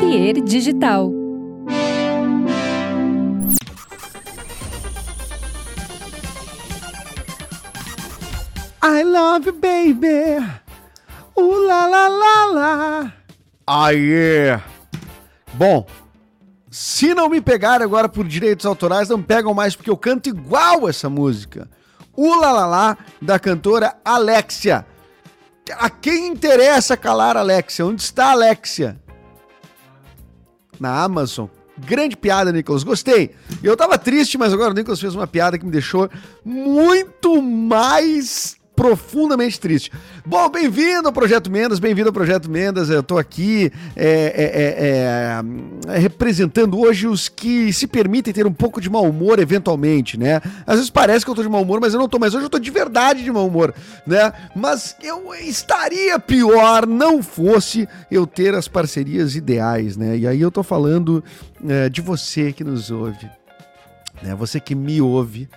Zapier Digital. I love you, baby. Ooh la la la la. Ah, yeah. Bom, se não me pegarem agora por direitos autorais, não pegam mais porque eu canto igual essa música. O Lalala da cantora Alexia. A quem interessa calar Alexia? Onde está Alexia? Na Amazon. Grande piada, Nicolas. Gostei. Eu tava triste, mas agora o Nicolas fez uma piada que me deixou muito mais profundamente triste. Bom, bem-vindo ao Projeto Mendas, bem-vindo ao Projeto Mendas. Eu tô aqui é, é, é, representando hoje os que se permitem ter um pouco de mau humor, eventualmente, né? Às vezes parece que eu tô de mau humor, mas eu não tô, mas hoje eu tô de verdade de mau humor, né? Mas eu estaria pior não fosse eu ter as parcerias ideais, né? E aí eu tô falando é, de você que nos ouve, né? Você que me ouve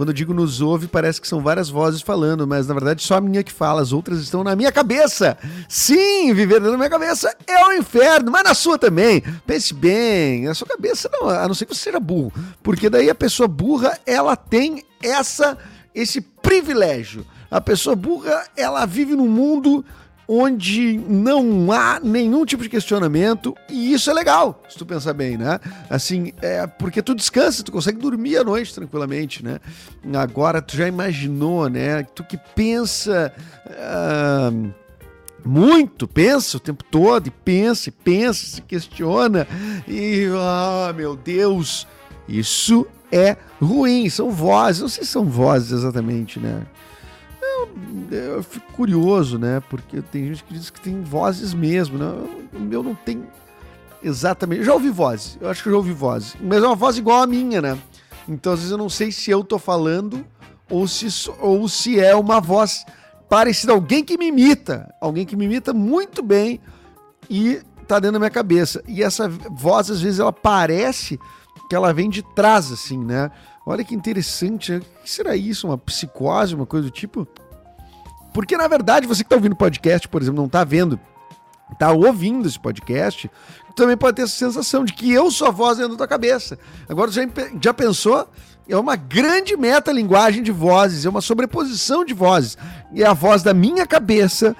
quando eu digo nos ouve, parece que são várias vozes falando, mas na verdade só a minha que fala, as outras estão na minha cabeça. Sim, viver da minha cabeça é um inferno, mas na sua também. Pense bem, a sua cabeça não, a não ser que você seja burro, porque daí a pessoa burra, ela tem essa esse privilégio. A pessoa burra, ela vive num mundo onde não há nenhum tipo de questionamento, e isso é legal, se tu pensar bem, né? Assim, é porque tu descansa, tu consegue dormir à noite tranquilamente, né? Agora tu já imaginou, né? Tu que pensa. Uh, muito, pensa o tempo todo, e pensa, e pensa, se questiona, e ah, meu Deus, isso é ruim, são vozes, não sei se são vozes exatamente, né? Eu fico curioso, né? Porque tem gente que diz que tem vozes mesmo, né? O meu não tem exatamente. Eu já ouvi vozes, eu acho que eu já ouvi vozes, mas é uma voz igual a minha, né? Então às vezes eu não sei se eu tô falando ou se, ou se é uma voz parecida, alguém que me imita, alguém que me imita muito bem e tá dentro da minha cabeça. E essa voz às vezes ela parece que ela vem de trás, assim, né? Olha que interessante, né? O que será isso? Uma psicose, uma coisa do tipo? Porque, na verdade, você que está ouvindo podcast, por exemplo, não está vendo, está ouvindo esse podcast, também pode ter essa sensação de que eu sou a voz dentro da tua cabeça. Agora, você já pensou? É uma grande metalinguagem de vozes, é uma sobreposição de vozes. E é a voz da minha cabeça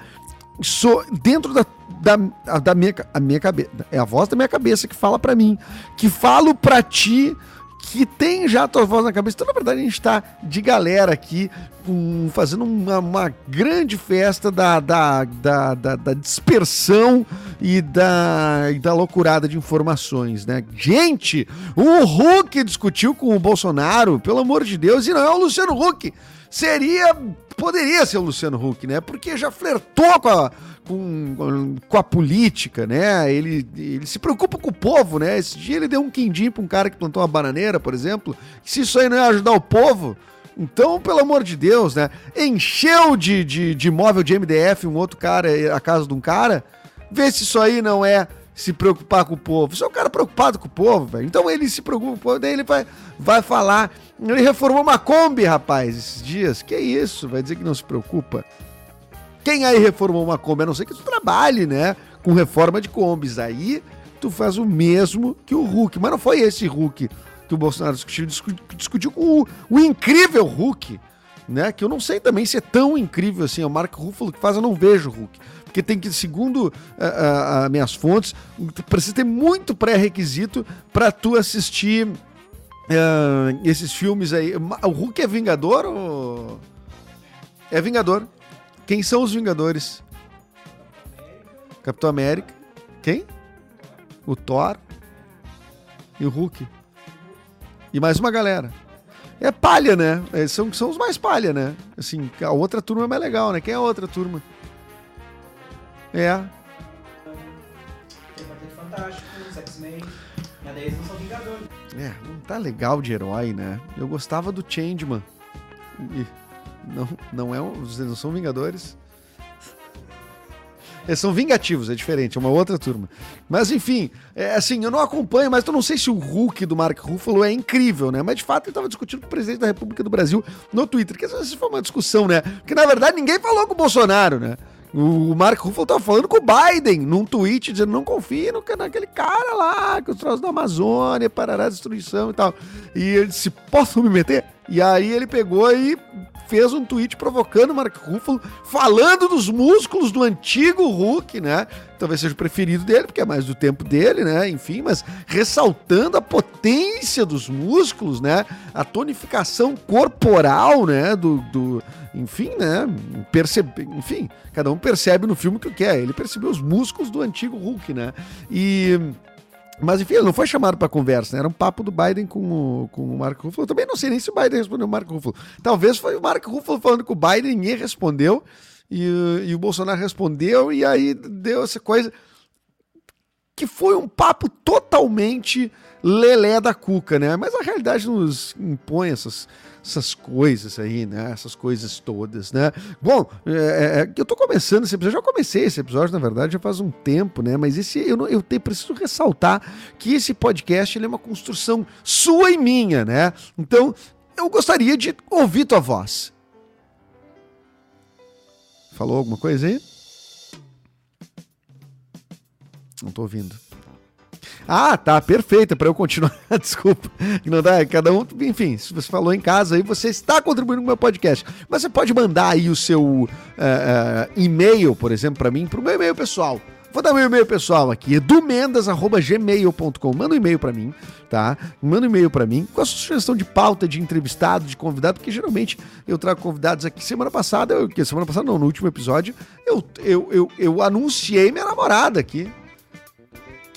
sou dentro da, da, da minha, a minha cabeça. É a voz da minha cabeça que fala para mim, que falo para ti que tem já a tua voz na cabeça. Então, na verdade, a gente está de galera aqui um, fazendo uma, uma, grande festa da, da, da, da, dispersão e da, e da loucurada de informações, né? Gente, o Huck discutiu com o Bolsonaro, pelo amor de Deus, e não é o Luciano Huck. Seria. Poderia ser o Luciano Huck, né? Porque já flertou com a com, com a política, né? Ele, ele se preocupa com o povo, né? Esse dia ele deu um quindim para um cara que plantou uma bananeira, por exemplo. Se isso aí não ia ajudar o povo, então, pelo amor de Deus, né? Encheu de, de, de móvel de MDF um outro cara, a casa de um cara. Vê se isso aí não é se preocupar com o povo. Você é um cara preocupado com o povo, velho. Então ele se preocupa com o povo, daí ele vai, vai falar. Ele reformou uma Kombi, rapaz, esses dias. Que isso? Vai dizer que não se preocupa? Quem aí reformou uma Kombi? A não ser que tu trabalhe, né? Com reforma de Kombis. Aí tu faz o mesmo que o Hulk. Mas não foi esse Hulk que o Bolsonaro discutiu. Discutiu com o, o incrível Hulk, né? Que eu não sei também se é tão incrível assim. É o Mark Ruffalo que faz, eu não vejo o Hulk. Porque tem que, segundo uh, uh, minhas fontes, precisa ter muito pré-requisito para tu assistir uh, esses filmes aí. O Hulk é Vingador ou. É Vingador. Quem são os Vingadores? Capitão América. Quem? O Thor. E o Hulk. E mais uma galera. É palha, né? É, são, são os mais palha, né? Assim, a outra turma é mais legal, né? Quem é a outra turma? É. Fantástico, X-Men. Mas daí eles não são Vingadores. É, não tá legal de herói, né? Eu gostava do Changeman. E não, não, é, eles não são Vingadores. Eles são vingativos, é diferente, é uma outra turma. Mas enfim, é, assim, eu não acompanho, mas eu não sei se o Hulk do Mark Ruffalo é incrível, né? Mas de fato ele estava discutindo com o presidente da República do Brasil no Twitter, que essa foi uma discussão, né? Porque na verdade ninguém falou com o Bolsonaro, né? O Mark Ruffalo tava falando com o Biden num tweet, dizendo: não confie no, naquele cara lá, que os troços da Amazônia, parará destruição e tal. E ele disse: posso me meter? E aí ele pegou e fez um tweet provocando o Mark Ruffalo, falando dos músculos do antigo Hulk, né? Talvez seja o preferido dele, porque é mais do tempo dele, né? Enfim, mas ressaltando a potência dos músculos, né? A tonificação corporal, né? Do, do enfim, né? Percebe, enfim, cada um percebe no filme o que quer. Ele percebeu os músculos do antigo Hulk, né? E mas enfim, ele não foi chamado para conversa, né? Era um papo do Biden com o, com o Marco Ruffalo. Eu também não sei nem se o Biden respondeu o Marco Ruffalo. Talvez foi o Marco Ruffalo falando com o Biden, ninguém respondeu. E, e o Bolsonaro respondeu, e aí deu essa coisa que foi um papo totalmente lelé da cuca, né? Mas a realidade nos impõe essas, essas coisas aí, né? Essas coisas todas, né? Bom, é, é, é eu tô começando esse episódio, já comecei esse episódio, na verdade, já faz um tempo, né? Mas esse eu, não, eu te, preciso ressaltar que esse podcast ele é uma construção sua e minha, né? Então, eu gostaria de ouvir tua voz. Falou alguma coisa aí? Não tô ouvindo. Ah, tá, perfeita, para eu continuar. Desculpa. Não dá, cada um, enfim, se você falou em casa aí, você está contribuindo com o meu podcast. Mas você pode mandar aí o seu uh, uh, e-mail, por exemplo, para mim, para o meu e-mail pessoal. Vou dar meu e-mail pessoal aqui, edumendas.gmail.com. Manda um e-mail para mim, tá? Manda um e-mail para mim com a sugestão de pauta, de entrevistado, de convidado, porque geralmente eu trago convidados aqui. Semana passada, eu, semana passada não, no último episódio, eu, eu, eu, eu anunciei minha namorada aqui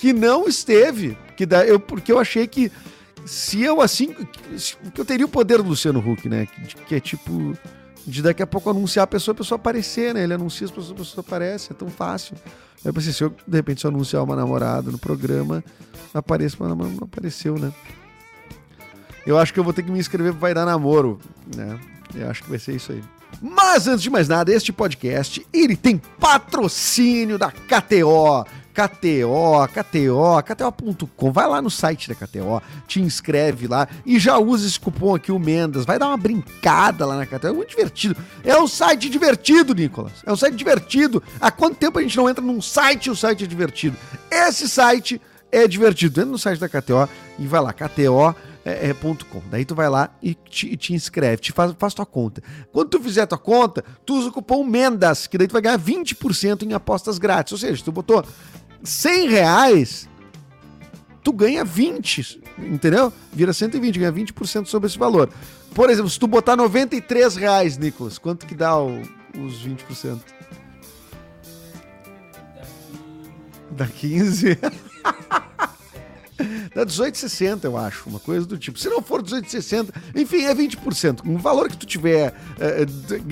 que não esteve. Que da, eu, porque eu achei que se eu assim. Que eu teria o poder do Luciano Huck, né? Que, que, é tipo. De daqui a pouco anunciar a pessoa, a pessoa aparecer, né? Ele anuncia as pessoas, a pessoa aparece, é tão fácil. Aí eu pensei, se eu de repente se eu anunciar uma namorada no programa, aparece, mas não apareceu, né? Eu acho que eu vou ter que me inscrever para Vai Dar Namoro, né? Eu acho que vai ser isso aí. Mas antes de mais nada, este podcast, ele tem patrocínio da KTO. KTO, KTO, KTO.com. Vai lá no site da KTO, te inscreve lá e já usa esse cupom aqui, o Mendas. Vai dar uma brincada lá na KTO. É muito divertido. É um site divertido, Nicolas. É um site divertido. Há quanto tempo a gente não entra num site e o site é divertido? Esse site é divertido. Entra no site da KTO e vai lá, KTO. É, é, .com. Daí tu vai lá e te, te inscreve, te faz, faz tua conta. Quando tu fizer tua conta, tu usa o cupom MENDAS, que daí tu vai ganhar 20% em apostas grátis. Ou seja, tu botou 100 reais, tu ganha 20, entendeu? Vira 120, ganha 20% sobre esse valor. Por exemplo, se tu botar 93 reais, Nicolas, quanto que dá o, os 20%? Dá 15. Dá 18,60, eu acho, uma coisa do tipo. Se não for 18,60, enfim, é 20%. Um valor que tu tiver é,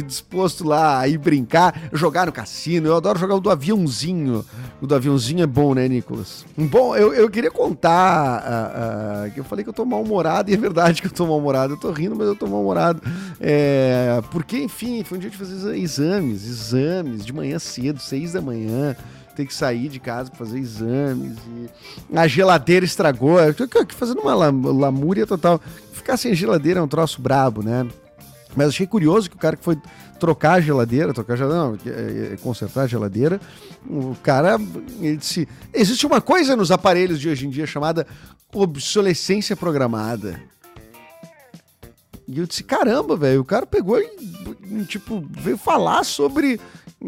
disposto lá a ir brincar, jogar no cassino. Eu adoro jogar o do aviãozinho. O do aviãozinho é bom, né, Nicolas? Bom, eu, eu queria contar uh, uh, que eu falei que eu tô mal-humorado, e é verdade que eu tô mal-humorado. Eu tô rindo, mas eu tô mal-humorado. É, porque, enfim, foi um dia de fazer exames, exames de manhã cedo, seis da manhã tem que sair de casa para fazer exames. E a geladeira estragou. Eu tô fazendo uma lamúria total. Ficar sem geladeira é um troço brabo, né? Mas achei curioso que o cara que foi trocar a geladeira, trocar a geladeira, não, é, é, consertar a geladeira, o cara, ele disse, existe uma coisa nos aparelhos de hoje em dia chamada obsolescência programada. E eu disse, caramba, velho, o cara pegou e, tipo, veio falar sobre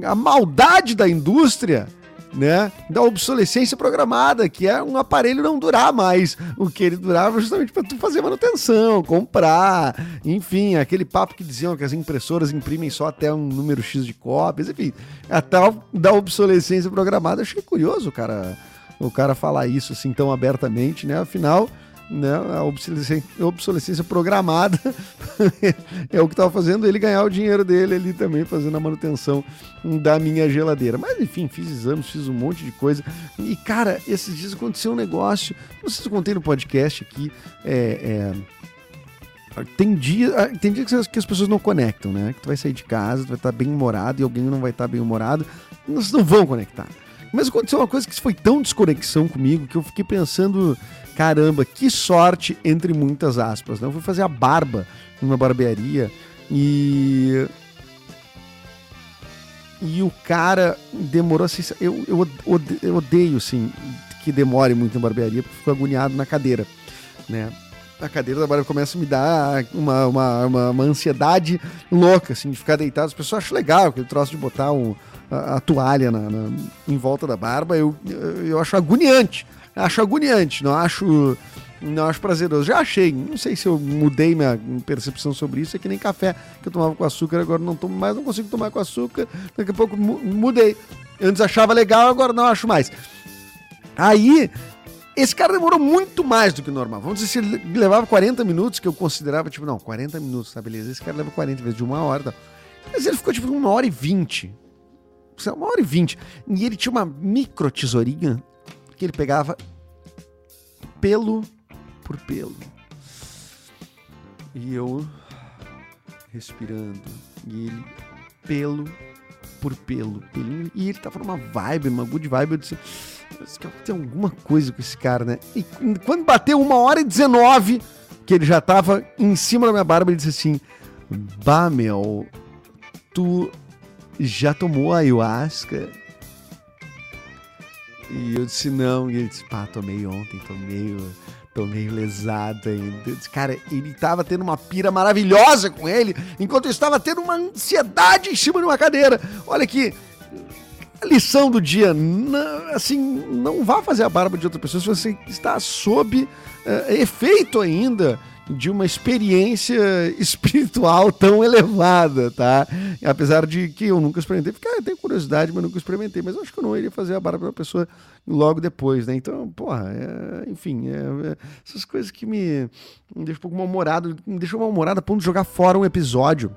a maldade da indústria né, da obsolescência programada, que é um aparelho não durar mais o que ele durava justamente para tu fazer manutenção, comprar, enfim, aquele papo que diziam que as impressoras imprimem só até um número X de cópias, enfim, a tal da obsolescência programada. Achei curioso, cara, o cara falar isso assim tão abertamente, né? Afinal, né, a obsolescência, obsolescência programada é o que estava fazendo ele ganhar o dinheiro dele ali também, fazendo a manutenção da minha geladeira. Mas enfim, fiz exames, fiz um monte de coisa. E cara, esses dias aconteceu um negócio, não sei se eu contei no podcast aqui, é, é tem dia, ah, tem dia que as pessoas não conectam, né? Que tu vai sair de casa, tu vai estar bem humorado e alguém não vai estar bem humorado, vocês não vão conectar. Mas aconteceu uma coisa que foi tão desconexão comigo que eu fiquei pensando Caramba, que sorte, entre muitas aspas. Né? Eu fui fazer a barba numa barbearia e. e o cara demorou assim. Eu, eu, eu odeio, assim, que demore muito em barbearia, porque fico agoniado na cadeira, né? A cadeira da barba começa a me dar uma, uma, uma, uma, ansiedade louca, assim, de ficar deitado. As pessoas acham legal aquele troço de botar um, a, a toalha na, na, em volta da barba. Eu, eu, eu acho agoniante. Acho agoniante, não acho não acho prazeroso. Já achei. Não sei se eu mudei minha percepção sobre isso. É que nem café que eu tomava com açúcar, agora não tomo mais, não consigo tomar com açúcar. Daqui a pouco mudei. Antes achava legal, agora não acho mais. Aí, esse cara demorou muito mais do que o normal. Vamos dizer, se ele levava 40 minutos, que eu considerava, tipo, não, 40 minutos, tá beleza. Esse cara leva 40 vezes de uma hora. Tá. Mas ele ficou, tipo, uma hora e vinte. Uma hora e vinte. E ele tinha uma micro tesourinha que ele pegava pelo por pelo. E eu respirando. E ele, pelo por pelo. Pelinho, e ele tava numa vibe, uma good vibe. Eu disse, tem alguma coisa com esse cara, né? E quando bateu uma hora e dezenove, que ele já tava em cima da minha barba, ele disse assim: Bah, meu, tu já tomou ayahuasca? E eu disse: Não. E ele disse: Pá, tomei ontem, tomei. Tô meio lesado ainda. Cara, ele tava tendo uma pira maravilhosa com ele, enquanto eu estava tendo uma ansiedade em cima de uma cadeira. Olha aqui, a lição do dia, não, assim, não vá fazer a barba de outra pessoa se você está sob uh, efeito ainda de uma experiência espiritual tão elevada, tá? Apesar de que eu nunca experimentei, porque ah, eu tenho curiosidade, mas nunca experimentei. Mas acho que eu não iria fazer a barba para uma pessoa logo depois, né? Então, porra, é, enfim, é, é, essas coisas que me, me deixam um pouco mal-humorado, me deixam mal-humorado a ponto de jogar fora um episódio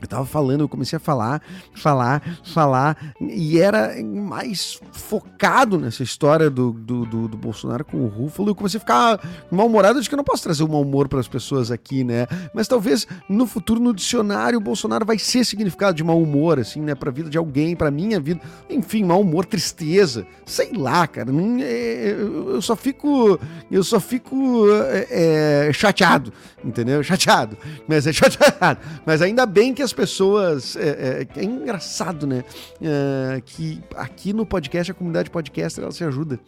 eu tava falando, eu comecei a falar, falar, falar, e era mais focado nessa história do, do, do, do Bolsonaro com o Rúfalo. Eu comecei a ficar mal-humorado de que eu não posso trazer o mau humor para as pessoas aqui, né? Mas talvez no futuro, no dicionário, o Bolsonaro vai ser significado de mau humor, assim, né? Pra vida de alguém, pra minha vida. Enfim, mau humor, tristeza. Sei lá, cara. É, eu só fico. Eu só fico é, é, chateado, entendeu? Chateado. Mas é chateado. Mas ainda bem que as as pessoas. É, é, é engraçado, né? É, que aqui no podcast, a comunidade podcaster, ela se ajuda.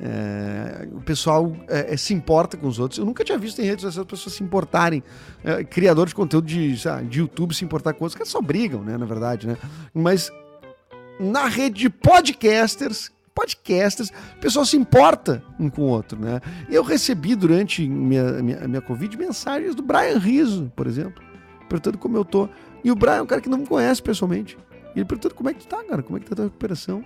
É, o pessoal é, se importa com os outros. Eu nunca tinha visto em redes sociais as pessoas se importarem. Criadores de conteúdo de, de YouTube se importar com outros, que só brigam, né? Na verdade, né? Mas na rede de podcasters, podcasters, o pessoal se importa um com o outro, né? Eu recebi durante minha, minha, minha Covid mensagens do Brian Riso, por exemplo, perguntando como eu tô. E o Brian é um cara que não me conhece pessoalmente. E ele perguntou como é que tu tá, cara? Como é que tá a tua recuperação?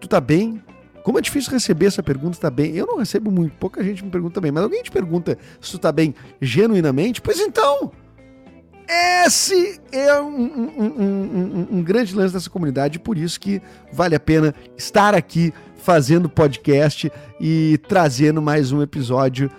Tu tá bem? Como é difícil receber essa pergunta, tá bem? Eu não recebo muito, pouca gente me pergunta bem, mas alguém te pergunta se tu tá bem genuinamente? Pois então, esse é um, um, um, um, grande lance dessa comunidade, por isso que vale a pena estar aqui fazendo podcast e trazendo mais um episódio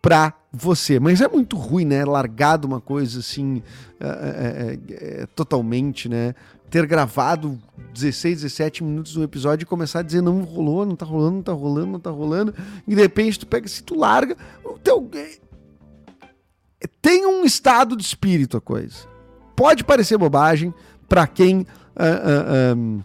pra você. Mas é muito ruim, né? Largado uma coisa assim, é, é, é, totalmente, né? Ter gravado 16, 17 minutos de um episódio e começar a dizer não rolou, não tá rolando, não tá rolando, não tá rolando. E de repente tu pega, se tu larga, o teu. Tem um estado de espírito a coisa. Pode parecer bobagem para quem. Uh, uh, um,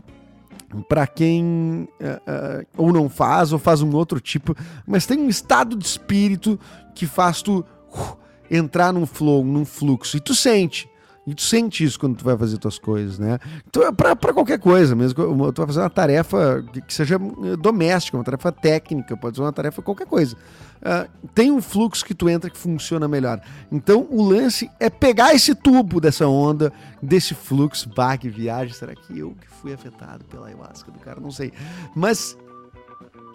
para quem uh, uh, ou não faz ou faz um outro tipo, mas tem um estado de espírito que faz tu uh, entrar num flow, num fluxo. E tu sente. E tu sente isso quando tu vai fazer tuas coisas, né? Então é pra, pra qualquer coisa mesmo. Tu vai fazer uma tarefa que seja eh, doméstica, uma tarefa técnica, pode ser uma tarefa qualquer coisa. Uh, tem um fluxo que tu entra que funciona melhor. Então o lance é pegar esse tubo dessa onda, desse fluxo. Que viagem. Será que eu que fui afetado pela ayahuasca do cara? Não sei. Mas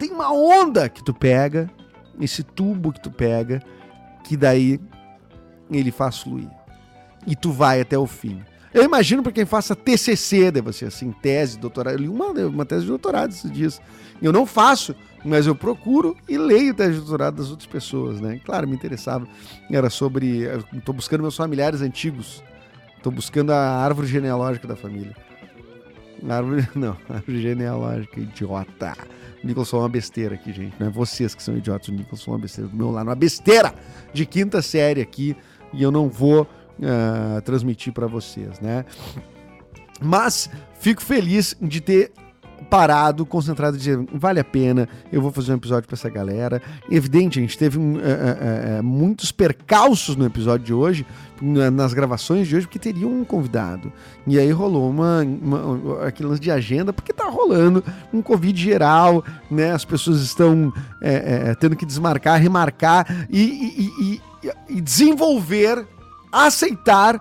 tem uma onda que tu pega esse tubo que tu pega, que daí ele faz fluir. E tu vai até o fim. Eu imagino para quem faça TCC, deve ser assim, tese, doutorado. Eu li uma, uma tese de doutorado esses dias. Eu não faço, mas eu procuro e leio tese de doutorado das outras pessoas, né? Claro, me interessava. Era sobre. Estou buscando meus familiares antigos. Estou buscando a árvore genealógica da família. Árvore. Não, árvore genealógica, idiota. Nicholson é uma besteira aqui, gente. Não é vocês que são idiotas. O Nicholson é uma besteira do meu lado. Uma besteira de quinta série aqui. E eu não vou uh, transmitir para vocês, né? Mas fico feliz de ter parado, concentrado, dizer, vale a pena, eu vou fazer um episódio para essa galera. Evidente, a gente teve um, é, é, muitos percalços no episódio de hoje, nas gravações de hoje, porque teria um convidado. E aí rolou uma, uma aquele lance de agenda, porque tá rolando um Covid geral, né? As pessoas estão tendo que desmarcar, remarcar e, e, e, e desenvolver, aceitar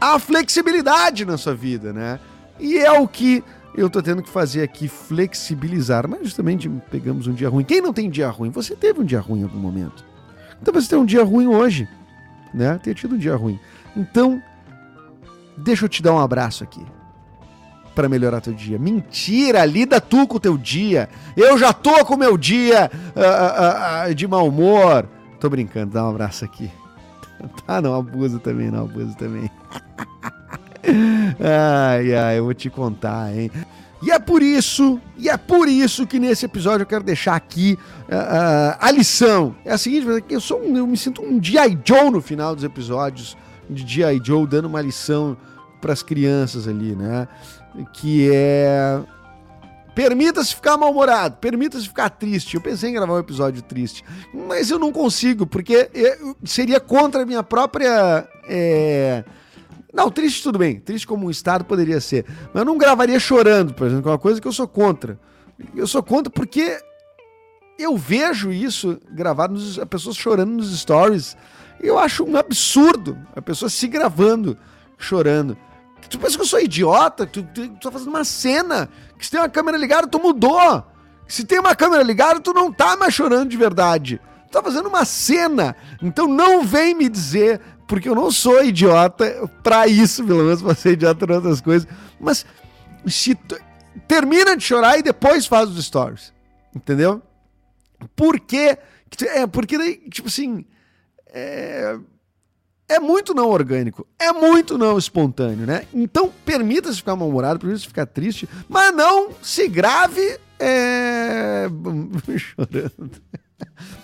a flexibilidade na sua vida, né? E é o que eu tô tendo que fazer aqui flexibilizar, mas justamente pegamos um dia ruim. Quem não tem dia ruim? Você teve um dia ruim em algum momento. Então você tem um dia ruim hoje, né? Ter tido um dia ruim. Então, deixa eu te dar um abraço aqui para melhorar teu dia. Mentira, lida tu com o teu dia. Eu já tô com o meu dia uh, uh, uh, de mau humor. Tô brincando, dá um abraço aqui. Tá, não abuso também, não abuso também. ai, ai, eu vou te contar, hein? E é por isso, e é por isso que nesse episódio eu quero deixar aqui uh, a lição. É a seguinte, eu, sou um, eu me sinto um G.I. Joe no final dos episódios de G.I. Joe, dando uma lição para as crianças ali, né? Que é. Permita-se ficar mal-humorado, permita-se ficar triste. Eu pensei em gravar um episódio triste, mas eu não consigo, porque seria contra a minha própria. É não, triste tudo bem. Triste como um estado poderia ser. Mas eu não gravaria chorando, por exemplo, que é uma coisa que eu sou contra. Eu sou contra porque eu vejo isso gravado, nos, a pessoa chorando nos stories. Eu acho um absurdo a pessoa se gravando chorando. Tu pensa que eu sou idiota? Tu, tu, tu tá fazendo uma cena. Que se tem uma câmera ligada, tu mudou. Se tem uma câmera ligada, tu não tá mais chorando de verdade. Tu tá fazendo uma cena. Então não vem me dizer porque eu não sou idiota para isso, pelo menos pra ser idiota para outras coisas. Mas se termina de chorar e depois faz os stories. Entendeu? Por quê? É, porque daí, tipo assim. É, é muito não orgânico, é muito não espontâneo, né? Então permita-se ficar mal-humorado, permita-se ficar triste, mas não se grave é... chorando.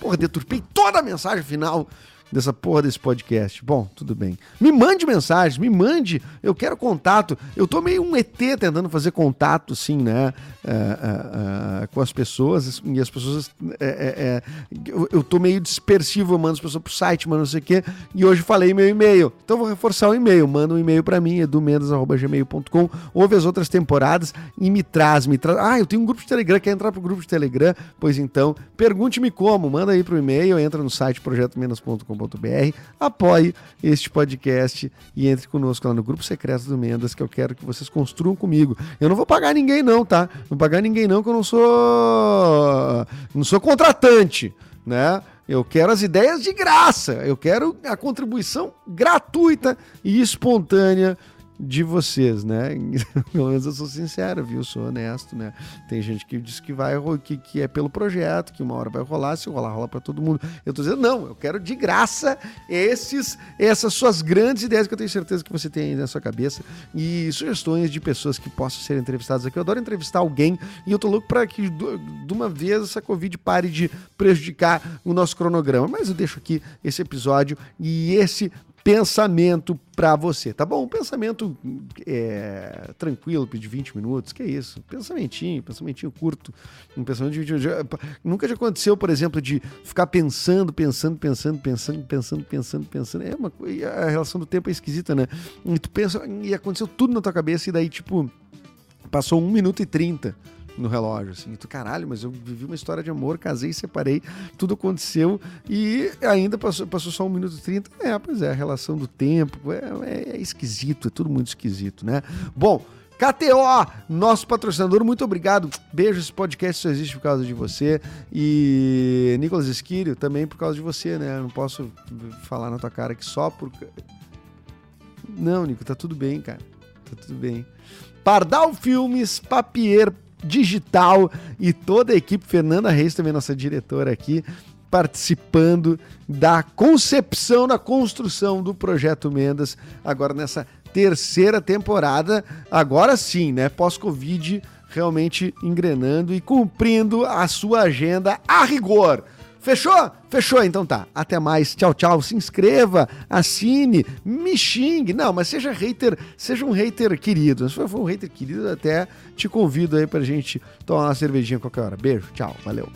Porra, deturpei toda a mensagem final dessa porra desse podcast. Bom, tudo bem. Me mande mensagem, me mande. Eu quero contato. Eu tô meio um ET tentando fazer contato, assim, né? É, é, é, com as pessoas. E as pessoas. É, é, eu, eu tô meio dispersivo, eu mando as pessoas pro site, mando não sei o quê. E hoje falei meu e-mail. Então vou reforçar o e-mail. Manda um e-mail para mim, edumendas.gmail.com. Ouve as outras temporadas e me traz, me traz. Ah, eu tenho um grupo de Telegram. Quer entrar pro grupo de Telegram? Pois então, pergunte-me como. Manda aí pro e-mail, entra no site projetomenos.com apoie este podcast e entre conosco lá no grupo secreto do Mendas, que eu quero que vocês construam comigo. Eu não vou pagar ninguém não, tá? Não vou pagar ninguém não, que eu não sou não sou contratante, né? Eu quero as ideias de graça. Eu quero a contribuição gratuita e espontânea de vocês, né? Pelo menos eu sou sincero, viu? Sou honesto, né? Tem gente que diz que vai que, que é pelo projeto, que uma hora vai rolar, se rolar, rola para todo mundo. Eu tô dizendo, não, eu quero de graça esses, essas suas grandes ideias que eu tenho certeza que você tem aí na sua cabeça e sugestões de pessoas que possam ser entrevistadas aqui. Eu adoro entrevistar alguém e eu tô louco para que de uma vez essa Covid pare de prejudicar o nosso cronograma. Mas eu deixo aqui esse episódio e esse pensamento para você, tá bom? Um pensamento é, tranquilo, de 20 minutos, que é isso? Pensamentinho, pensamentinho curto, um pensamento de 20 minutos. Nunca já aconteceu, por exemplo, de ficar pensando, pensando, pensando, pensando, pensando, pensando, pensando. É uma a relação do tempo é esquisita, né? E tu pensa, e aconteceu tudo na tua cabeça, e daí, tipo, passou 1 minuto e 30 no relógio, assim. Tu, caralho, mas eu vivi uma história de amor, casei, separei, tudo aconteceu e ainda passou, passou só um minuto e trinta. É, pois é, a relação do tempo, é, é, é esquisito, é tudo muito esquisito, né? Bom, KTO, nosso patrocinador, muito obrigado. Beijo, esse podcast só existe por causa de você. E Nicolas Esquírio, também por causa de você, né? Eu não posso falar na tua cara que só por. Não, Nico, tá tudo bem, cara. Tá tudo bem. Pardal Filmes, Papier digital e toda a equipe, Fernanda Reis, também nossa diretora aqui, participando da concepção, da construção do projeto Mendas, agora nessa terceira temporada, agora sim, né? Pós-Covid, realmente engrenando e cumprindo a sua agenda a rigor. Fechou? Fechou, então tá. Até mais. Tchau, tchau. Se inscreva, assine, me xingue. Não, mas seja hater, seja um hater querido. Se for um hater querido, até te convido aí pra gente tomar uma cervejinha qualquer hora. Beijo, tchau, valeu.